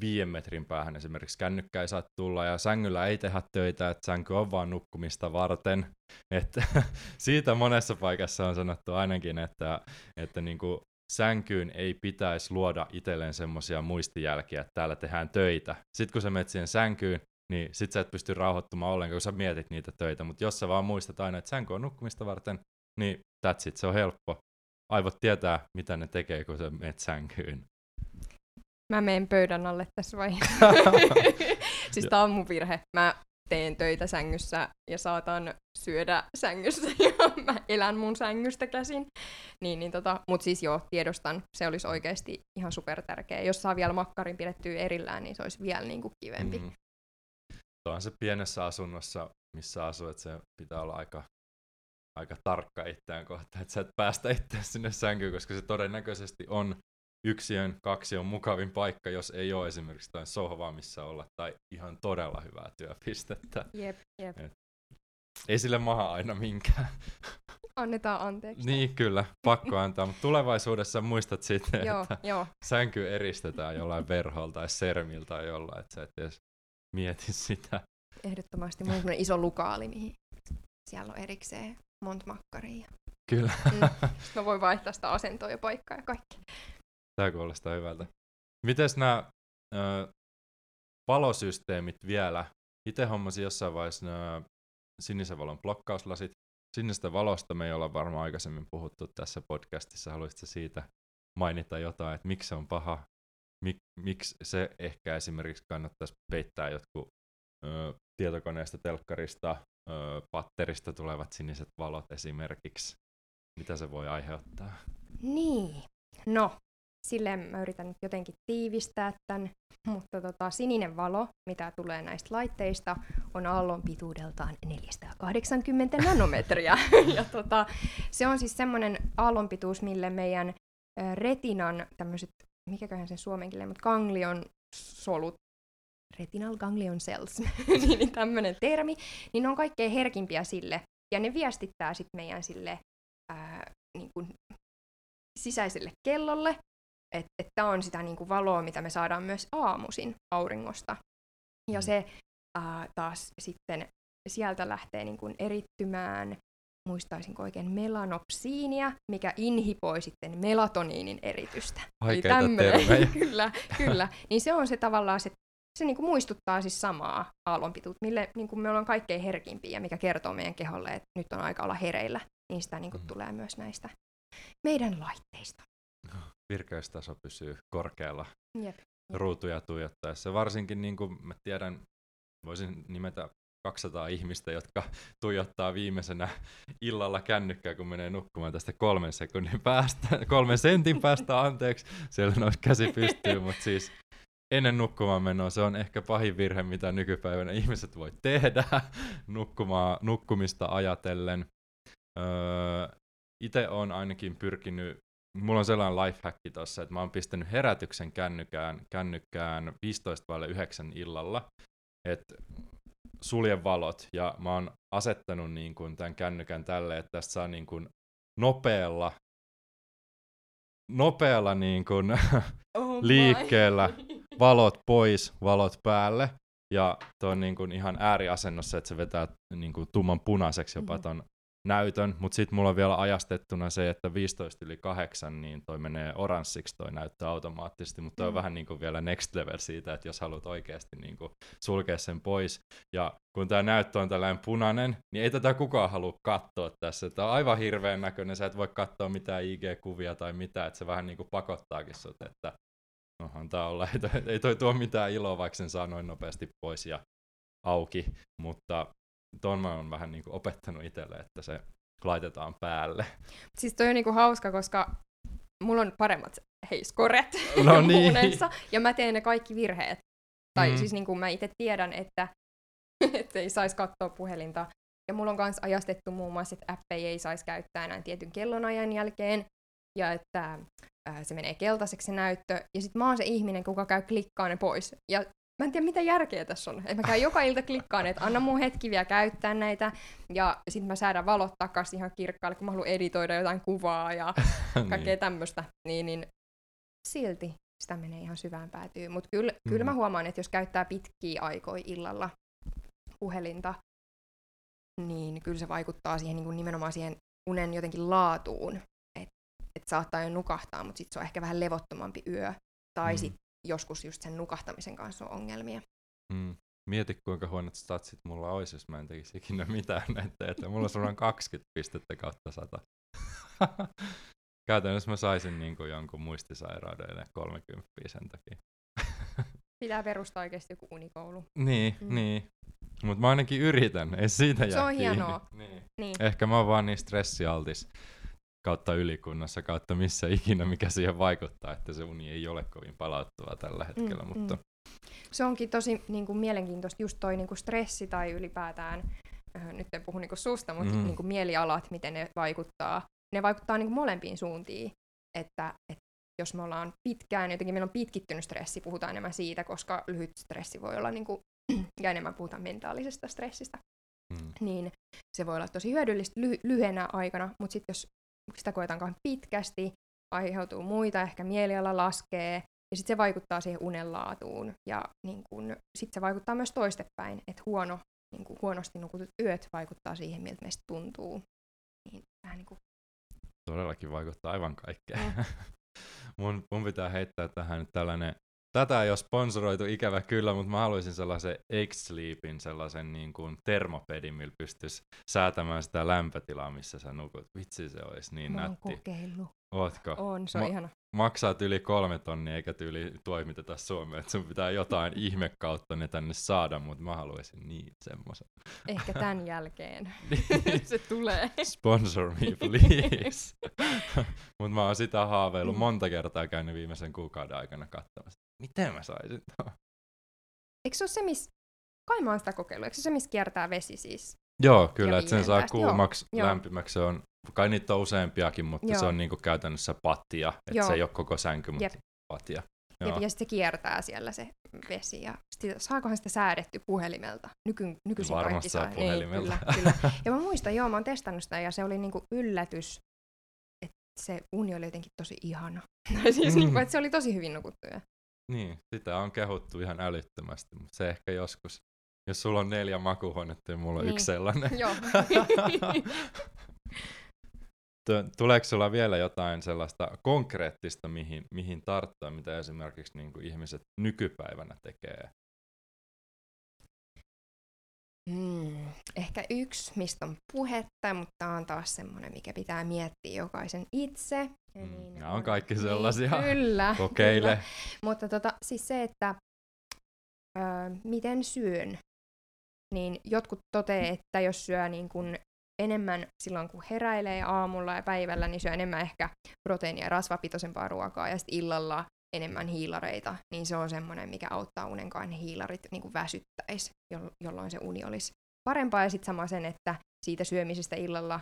viiden metrin päähän esimerkiksi kännykkä ei saa tulla ja sängyllä ei tehdä töitä, että sänky on vaan nukkumista varten. Että siitä monessa paikassa on sanottu ainakin, että, että niin kuin sänkyyn ei pitäisi luoda itselleen semmoisia muistijälkiä, että täällä tehdään töitä. Sitten kun sä menet siihen sänkyyn, niin sit sä et pysty rauhoittumaan ollenkaan, kun sä mietit niitä töitä. Mutta jos sä vaan muistat aina, että sänky on nukkumista varten, niin that's it, se on helppo. Aivot tietää, mitä ne tekee, kun sä menet sänkyyn. Mä menen pöydän alle tässä vaiheessa. siis tää on mun virhe. Mä teen töitä sängyssä ja saatan syödä sängyssä ja mä elän mun sängystä käsin. Niin, niin tota, mut siis joo, tiedostan, se olisi oikeasti ihan super tärkeä. Jos saa vielä makkarin pidettyä erillään, niin se olisi vielä niinku kivempi. Mm. Tuohan se pienessä asunnossa, missä asuu, että se pitää olla aika, aika tarkka itseään kohta, että sä et päästä itseään sinne sänkyyn, koska se todennäköisesti on yksiön, kaksi on mukavin paikka, jos ei ole esimerkiksi jotain sohvaa, missä olla, tai ihan todella hyvää työpistettä. Jep, jep. Et ei sille maha aina minkään. Annetaan anteeksi. Niin, kyllä, pakko antaa, mutta tulevaisuudessa muistat sitten, joo, että joo. sänky eristetään jollain verholla tai sermillä tai jollain, että sä et edes mieti sitä. Ehdottomasti. Mulla on iso lukaali, mihin siellä on erikseen monta makkaria. Kyllä. Mm. mä voin vaihtaa sitä asentoa ja paikkaa ja kaikki. Tämä kuulostaa hyvältä. Mites nämä valosysteemit vielä? Itse hommasin jossain vaiheessa nämä sinisen valon blokkauslasit. Sinistä valosta me ei olla varmaan aikaisemmin puhuttu tässä podcastissa. Haluaisitko siitä mainita jotain, että miksi se on paha? Mik, miksi se ehkä esimerkiksi kannattaisi peittää jotkut ö, tietokoneesta, telkkarista, ö, patterista tulevat siniset valot esimerkiksi? Mitä se voi aiheuttaa? Niin, no silleen mä yritän nyt jotenkin tiivistää tämän, mutta tota, sininen valo, mitä tulee näistä laitteista, on aallon pituudeltaan 480 nanometriä. ja tota, se on siis semmoinen aallonpituus, mille meidän retinan tämmöiset, mikäköhän sen suomenkin mutta ganglion solut, retinal ganglion cells, niin tämmöinen termi, niin ne on kaikkein herkimpiä sille, ja ne viestittää sitten meidän sille ää, niin kuin sisäiselle kellolle, että et tämä on sitä niinku valoa, mitä me saadaan myös aamuisin auringosta. Ja mm. se ää, taas sitten sieltä lähtee niinku erittymään, muistaisinko oikein, melanopsiinia, mikä inhipoi sitten melatoniinin eritystä. Haikeita termejä. kyllä, kyllä. Niin se on se tavallaan se, se niinku muistuttaa siis samaa aallonpituutta, mille niinku me ollaan kaikkein herkimpiä, mikä kertoo meidän keholle, että nyt on aika olla hereillä. Niin sitä niinku mm. tulee myös näistä meidän laitteista virkeystaso pysyy korkealla Jep. ruutuja tuijottaessa. Varsinkin niin kuin mä tiedän, voisin nimetä 200 ihmistä, jotka tuijottaa viimeisenä illalla kännykkää, kun menee nukkumaan tästä kolmen sekunnin päästä, kolmen sentin päästä, anteeksi, siellä nousi käsi pystyy, mutta siis ennen nukkumaan menoa se on ehkä pahin virhe, mitä nykypäivänä ihmiset voi tehdä nukkumaa, nukkumista ajatellen. Öö, Itse olen ainakin pyrkinyt mulla on sellainen lifehacki tossa, että mä oon pistänyt herätyksen kännykkään, kännykkään 15 9 illalla, että sulje valot, ja mä oon asettanut niin kuin tämän kännykän tälle, että tästä saa niin kuin nopealla, nopealla niin kuin oh liikkeellä valot pois, valot päälle, ja tuo on niin kuin ihan ääriasennossa, että se vetää niin kuin tumman punaiseksi jopa mm-hmm. ton näytön, mutta sitten mulla on vielä ajastettuna se, että 15 yli 8, niin toi menee oranssiksi toi näyttö automaattisesti, mutta mm. on vähän niin kuin vielä next level siitä, että jos haluat oikeasti niin kuin sulkea sen pois. Ja kun tämä näyttö on tällainen punainen, niin ei tätä kukaan halua katsoa tässä. Tämä on aivan hirveän näköinen, sä et voi katsoa mitään IG-kuvia tai mitään, että se vähän niin kuin pakottaakin sut, että no antaa olla, ei toi, ei toi tuo mitään iloa, vaikka sen saa noin nopeasti pois ja auki, mutta ton mä oon vähän niin kuin opettanut itselle, että se laitetaan päälle. Siis toi on niin kuin hauska, koska mulla on paremmat heiskoret no niin. ja mä teen ne kaikki virheet. Tai mm. siis niin kuin mä itse tiedän, että ei saisi katsoa puhelinta. Ja mulla on myös ajastettu muun muassa, että appeja ei saisi käyttää enää tietyn kellonajan jälkeen, ja että äh, se menee keltaiseksi se näyttö. Ja sitten mä oon se ihminen, kuka käy klikkaa ne pois. Ja mä en tiedä mitä järkeä tässä on. Että mä käyn joka ilta klikkaan, että anna mun hetki vielä käyttää näitä, ja sitten mä säädän valot takaisin ihan kirkkaalle, kun mä haluan editoida jotain kuvaa ja kaikkea niin. tämmöistä. Niin, niin silti sitä menee ihan syvään päätyyn. Mutta kyllä, mm. kyllä mä huomaan, että jos käyttää pitkiä aikoja illalla puhelinta, niin kyllä se vaikuttaa siihen niin kuin nimenomaan siihen unen jotenkin laatuun. Että et saattaa jo nukahtaa, mutta sitten se on ehkä vähän levottomampi yö. Tai mm. sitten joskus just sen nukahtamisen kanssa on ongelmia. Mm. Mieti, kuinka huonot statsit mulla olisi, jos mä en tekisi ikinä mitään näitä, että mulla on suoraan 20 pistettä kautta 100. Käytännössä mä saisin niin kuin jonkun muistisairauden 30 sen takia. Pitää perustaa oikeasti joku unikoulu. Niin, mm. niin. Mutta mä ainakin yritän, ei siitä jää Se on kiinni. hienoa. Niin. Niin. Ehkä mä oon vaan niin stressialtis kautta ylikunnassa, kautta missä ikinä, mikä siihen vaikuttaa, että se uni ei ole kovin palauttavaa tällä hetkellä. Mm, mutta mm. Se onkin tosi niin kuin, mielenkiintoista, just toi niin kuin stressi tai ylipäätään, äh, nyt en puhu niin kuin susta, mutta Mm. niin kuin mielialat, miten ne vaikuttaa. Ne vaikuttaa niin kuin molempiin suuntiin, että, että jos me ollaan pitkään, jotenkin meillä on pitkittynyt stressi, puhutaan enemmän siitä, koska lyhyt stressi voi olla, niin kuin, ja enemmän puhutaan mentaalisesta stressistä, mm, niin se voi olla tosi hyödyllistä ly- lyhyenä aikana, mutta sitten jos sitä koetaankaan pitkästi, aiheutuu muita, ehkä mieliala laskee, ja sitten se vaikuttaa siihen unenlaatuun, ja niin sitten se vaikuttaa myös toistepäin, että huono, niin kun, huonosti nukutut yöt vaikuttaa siihen, miltä meistä tuntuu. Niin, vähän niin kuin, todellakin vaikuttaa aivan kaikkeen. Mm. mun, mun pitää heittää tähän nyt tällainen, tätä ei ole sponsoroitu ikävä kyllä, mutta mä haluaisin sellaisen X-Sleepin, sellaisen niin kuin termopedin, millä pystyisi säätämään sitä lämpötilaa, missä sä nukut. Vitsi se olisi niin mä nätti. kokeillut. Ootko? On, se on Ma- ihana. Maksaat yli kolme tonnia eikä tyyli toimiteta Suomeen, että sun pitää jotain ihme kautta ne tänne saada, mutta mä haluaisin niin semmoisen. Ehkä tämän jälkeen se tulee. Sponsor me please. Mutta mä oon sitä haaveillut Mm. monta kertaa käynyt viimeisen kuukauden aikana katsomassa. Miten mä saisin tuon? Eikö se ole se, missä... Kai mä oon sitä kokeillut. Eikö se se, missä kiertää vesi siis? Joo, kyllä, Ja että sen saa kuumaksi, joo. lämpimäksi. Se on, kai niitä on useampiakin, mutta se Joo. on niinku käytännössä pattia. Että se ei ole koko sänky, mutta Jep. pattia. Jep, Joo. ja sitten se kiertää siellä se vesi. Ja sit, saakohan sitä säädetty puhelimelta? Nyky, nykyisin Varmasti kaikki saa puhelimelta. Niin, kyllä, kyllä. Ja mä muistan, joo, mä oon testannut sitä ja se oli niinku yllätys, että se uni oli jotenkin tosi ihana. Tai siis Mm. niinku, että se oli tosi hyvin nukuttuja. Niin, sitä on kehuttu ihan älyttömästi, mutta se ehkä joskus, jos sulla on neljä makuuhuonetta ja mulla on Niin. yksi sellainen. joo. Tu- Tuleeko sulla vielä jotain sellaista konkreettista, mihin, mihin tarttua, mitä esimerkiksi niin kuin ihmiset nykypäivänä tekee? Mm, ehkä yksi, mistä on puhetta, mutta tämä on taas semmoinen, mikä pitää miettiä jokaisen itse. Ja Mm, niin nämä on kaikki sellaisia. Niin, kyllä. Kokeile. Kyllä. Mutta tota, siis se, että ö, miten syön, niin jotkut totee, että jos syö niin kun enemmän silloin, kun heräilee aamulla ja päivällä, niin syö enemmän ehkä proteiinia ja rasvapitoisempaa ruokaa ja sitten illalla enemmän hiilareita, niin se on semmoinen, mikä auttaa unenkaan ne hiilarit niin kuin väsyttäisi, jol- jolloin se uni olisi parempaa. Ja sitten sama sen, että siitä syömisestä illalla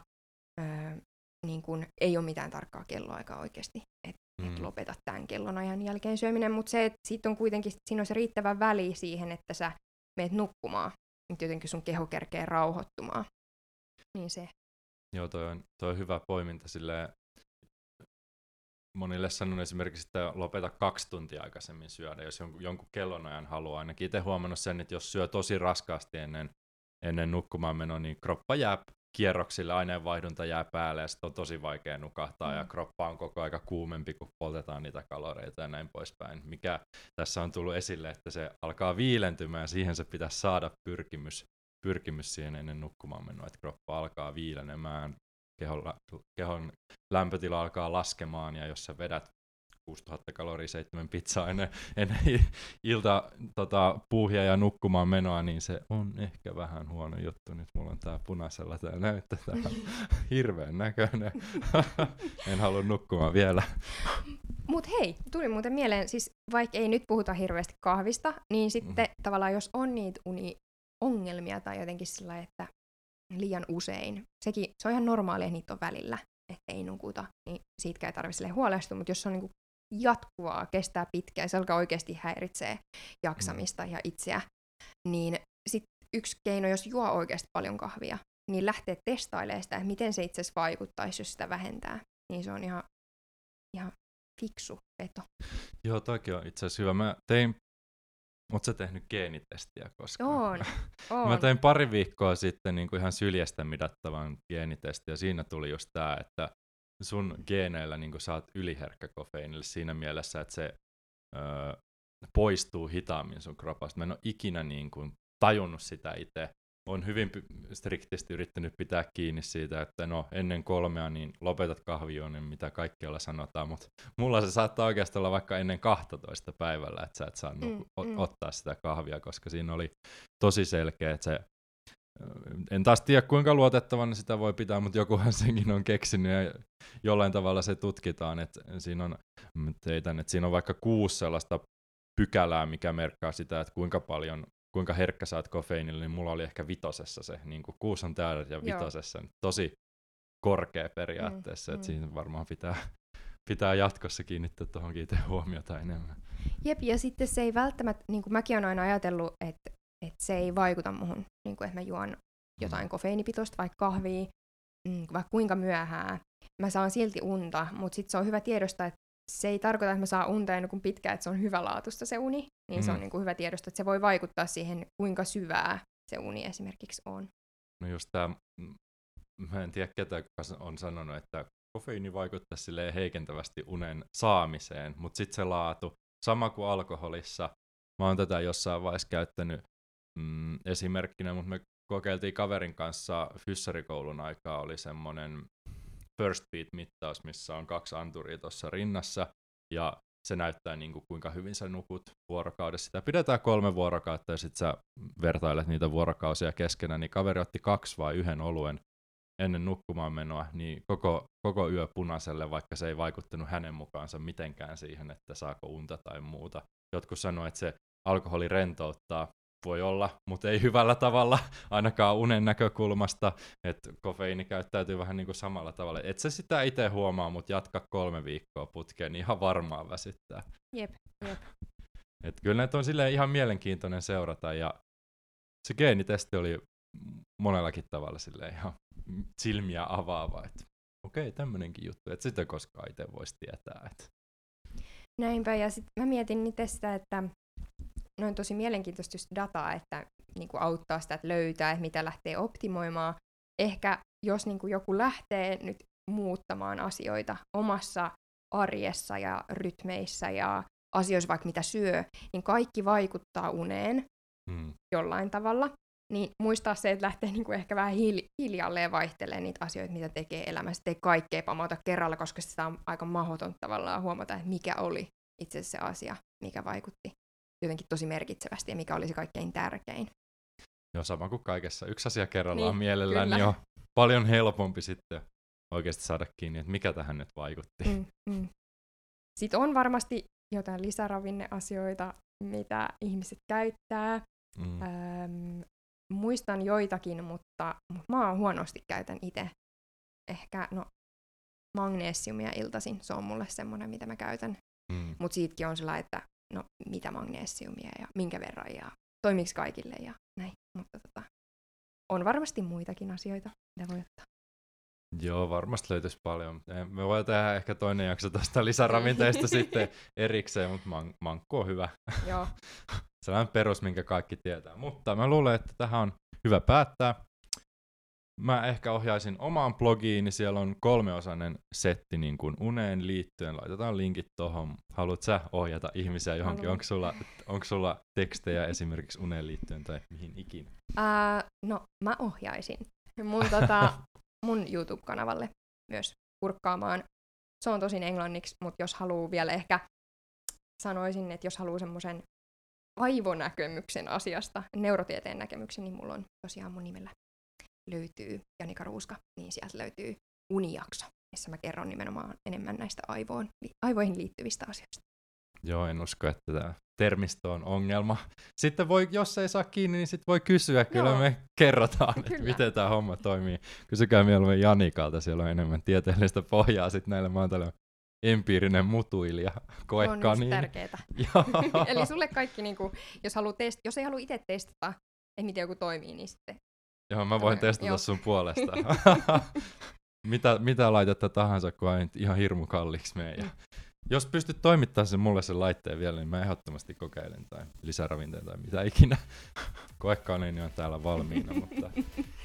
niin kun ei ole mitään tarkkaa kelloaikaa oikeasti, että Mm. et lopeta tämän kellonajan jälkeen syöminen, mutta se, että siitä on kuitenkin, siinä on se riittävä väli siihen, että sä meet nukkumaan, nyt jotenkin sun keho kerkee rauhoittumaan. Niin se. Joo, toi on, toi on hyvä poiminta silleen, monille sanon esimerkiksi, että lopeta kaksi tuntia aikaisemmin syödä, jos jonkun, jonkun kellonajan haluaa. Ainakin itse huomannut sen, että jos syö tosi raskaasti ennen, ennen nukkumaan menoa, niin kroppa jää kierroksille, aineenvaihdunta jää päälle ja sitten on tosi vaikea nukahtaa ja Mm. kroppa on koko aika kuumempi, kun poltetaan niitä kaloreita ja näin poispäin. Mikä tässä on tullut esille, että se alkaa viilentymään ja siihen se pitäisi saada pyrkimys, pyrkimys siihen ennen nukkumaan menoa, että kroppa alkaa viilenemään, kehon, kehon lämpötila alkaa laskemaan ja jos sä vedät 6000 kaloria seitsemän pizzaa ennen, ennen ilta tota, puuhia ja nukkumaan menoa, niin se on ehkä vähän huono juttu. Nyt mulla on tää punaisella tää näyttö, tää on hirveän näköinen. en halua nukkumaan vielä. Mut hei, tuli muuten mieleen, siis vaikka ei nyt puhuta hirveästi kahvista, niin sitten Mhm. tavallaan jos on niitä uniongelmia tai jotenkin sillä että liian usein, sekin, se on ihan normaalia, että niitä on välillä, että ei nukuta, niin siitä ei tarvitse huolestua, mutta jos on niinku jatkuvaa, kestää pitkään, se alkaa oikeasti häiritsee jaksamista ja itseä, niin sit yksi keino, jos juo oikeasti paljon kahvia, niin lähtee testailemaan sitä, että miten se itse asiassa vaikuttaisi, jos sitä vähentää. Niin se on ihan, ihan fiksu veto. Joo, toki on itse asiassa hyvä. Mä tein, oot sä tehnyt geenitestiä koskaan? On, on. Mä tein pari viikkoa sitten niin kuin ihan syljestä mitattavan geenitesti ja siinä tuli just tää, että sun geeneillä niin kuin saat yliherkkä kofeiinille siinä mielessä, että se öö, poistuu hitaammin sun kropasta. Mä en ole ikinä niin kuin tajunnut sitä itse, on hyvin striktisti yrittänyt pitää kiinni siitä, että no ennen kolmea niin lopetat kahvioinnin, mitä kaikkialla sanotaan, mutta mulla se saattaa oikeastaan olla vaikka ennen 12 päivällä, että sä et saa mm, mm. ottaa sitä kahvia, koska siinä oli tosi selkeä, että se en taas tiedä kuinka luotettavana sitä voi pitää, mutta jokuhan senkin on keksinyt ja jollain tavalla se tutkitaan, että siinä on, teitän, että siinä on vaikka kuusi sellaista pykälää, mikä merkkaa sitä, että kuinka paljon kuinka herkkä sä oot kofeiinille, niin mulla oli ehkä vitosessa se, niin kuin kuusi on täällä ja vitosessa, niin tosi korkea periaatteessa, mm, että mm. siinä varmaan pitää, pitää jatkossa kiinnittää tuohonkin itse huomiota enemmän. Jep, ja sitten se ei välttämättä, niin kuin mäkin olen aina ajatellut, että, että se ei vaikuta muhun, niin kuin, että mä juon jotain mm. kofeiinipitoista, vaikka kahvia, mm, vaikka kuinka myöhään, mä saan silti unta, mutta sitten se on hyvä tiedostaa, että se ei tarkoita, että mä saan unta ennen kuin pitkään, että se on hyvälaatuista se uni, niin mm. se on mm. niin kuin hyvä tiedosta, että se voi vaikuttaa siihen, kuinka syvää se uni esimerkiksi on. No just tämä, mä en tiedä ketä on sanonut, että kofeiini vaikuttaa sille heikentävästi unen saamiseen, mutta sitten se laatu, sama kuin alkoholissa, mä oon tätä jossain vaiheessa käyttänyt mm, esimerkkinä, mutta me kokeiltiin kaverin kanssa fyssarikoulun aikaa, oli semmoinen first beat-mittaus, missä on kaksi anturia tuossa rinnassa, ja se näyttää niin kuin, kuinka hyvin sä nukut vuorokaudessa. Sitä pidetään kolme vuorokautta, ja sitten sä vertailet niitä vuorokausia keskenään, niin kaveri otti kaksi vai yhden oluen ennen nukkumaan menoa, niin koko, koko yö punaiselle, vaikka se ei vaikuttanut hänen mukaansa mitenkään siihen, että saako unta tai muuta. Jotkut sanoivat, että se alkoholi rentouttaa, voi olla, mutta ei hyvällä tavalla, ainakaan unen näkökulmasta, että kofeiini käyttäytyy vähän niin kuin samalla tavalla. Et se sitä itse huomaa, mutta jatka kolme viikkoa putkeen, niin ihan varmaan väsyttää. Jep, jep. Et kyllä näitä on silleen ihan mielenkiintoinen seurata, ja se geenitesti oli monellakin tavalla silleen ihan silmiä avaava, että okei, tämmöinenkin juttu, että sitä koskaan itse voisi tietää. Että. Näinpä, ja sitten mä mietin itse sitä, että noin tosi mielenkiintoista just dataa, että niin kuin auttaa sitä, että löytää, että mitä lähtee optimoimaan. Ehkä jos niin kuin joku lähtee nyt muuttamaan asioita omassa arjessa ja rytmeissä ja asioissa vaikka mitä syö, niin kaikki vaikuttaa uneen hmm. jollain tavalla. Niin muistaa se, että lähtee niin kuin ehkä vähän hiljalleen vaihtelemaan niitä asioita, mitä tekee elämässä. Ei kaikkea pamauta kerralla, koska sitä on aika mahdotonta tavallaan huomata, että mikä oli itse asiassa se asia, mikä vaikutti jotenkin tosi merkitsevästi ja mikä olisi kaikkein tärkein. Joo, sama kuin kaikessa. Yksi asia kerrallaan niin, mielellään, niin on paljon helpompi sitten oikeasti saada kiinni, että mikä tähän nyt vaikutti. Mm, mm. Sitten on varmasti jotain lisäravinneasioita, mitä ihmiset käyttää. Mm. Öm, muistan joitakin, mutta, mutta mä huonosti käytän itse. Ehkä no, magneesiumia iltaisin, se on mulle semmoinen, mitä mä käytän. Mm. Mutta siitäkin on sellainen, että no mitä magneesiumia ja minkä verran ja toimiks kaikille ja näin. Mutta tota, on varmasti muitakin asioita, mitä voi ottaa. Joo, varmasti löytyisi paljon. Me voidaan tehdä ehkä toinen jakso tästä lisäravinteista sitten erikseen, mutta man- mankku on hyvä. Joo. Sellainen perus, minkä kaikki tietää. Mutta mä luulen, että tähän on hyvä päättää mä ehkä ohjaisin omaan blogiin, niin siellä on kolmeosainen setti niin kuin uneen liittyen. Laitetaan linkit tuohon. Haluat sä ohjata ihmisiä johonkin? Onko sulla, onko sulla tekstejä esimerkiksi uneen liittyen tai mihin ikinä? Uh, no, mä ohjaisin mun, tota, mun YouTube-kanavalle myös kurkkaamaan. Se on tosin englanniksi, mutta jos haluaa vielä ehkä sanoisin, että jos haluaa semmoisen aivonäkemyksen asiasta, neurotieteen näkemyksen, niin mulla on tosiaan mun nimellä löytyy Janika Ruuska, niin sieltä löytyy unijakso, missä mä kerron nimenomaan enemmän näistä aivoon, aivoihin liittyvistä asioista. Joo, en usko, että tämä termistö on ongelma. Sitten voi, jos ei saa kiinni, niin sitten voi kysyä. Kyllä Joo. me kerrotaan, Kyllä. että miten tämä homma toimii. Kysykää mieluummin Janikalta, siellä on enemmän tieteellistä pohjaa sitten näille. Mä oon empiirinen mutuilija, koekka niin. tärkeetä. Eli sulle kaikki, niin kuin, jos, test- jos ei halua itse testata, että miten joku toimii, niin sitten Joo, mä voin testata Joo. sun puolesta. mitä, mitä laitetta tahansa, kun ei ihan hirmu kalliiksi mene. Ja jos pystyt toimittamaan sen mulle sen laitteen vielä, niin mä ehdottomasti kokeilen tai lisäravinteen tai mitä ikinä. Koekaaneeni on täällä valmiina, mutta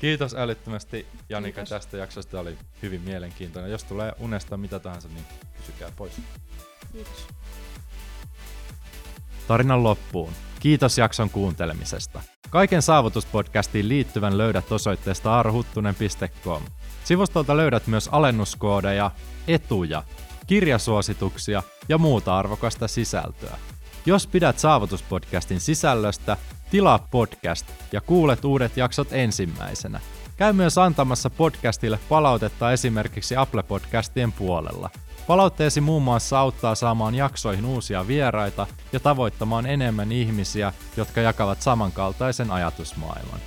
kiitos älyttömästi Janika kiitos. tästä jaksosta. Tämä oli hyvin mielenkiintoinen. Jos tulee unesta mitä tahansa, niin kysykää pois. Kiitos. Tarinan loppuun. Kiitos jakson kuuntelemisesta. Kaiken saavutuspodcastiin liittyvän löydät osoitteesta arhuttunen.com. Sivustolta löydät myös alennuskoodeja, etuja, kirjasuosituksia ja muuta arvokasta sisältöä. Jos pidät Saavutuspodcastin sisällöstä, tilaa podcast ja kuulet uudet jaksot ensimmäisenä. Käy myös antamassa podcastille palautetta esimerkiksi Apple Podcastien puolella. Palautteesi muun muassa auttaa saamaan jaksoihin uusia vieraita ja tavoittamaan enemmän ihmisiä, jotka jakavat samankaltaisen ajatusmaailman.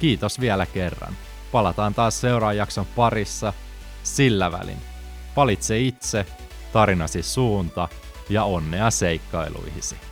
Kiitos vielä kerran. Palataan taas seuraavan jakson parissa. Sillä välin. Valitse itse, tarinasi suunta ja onnea seikkailuihisi.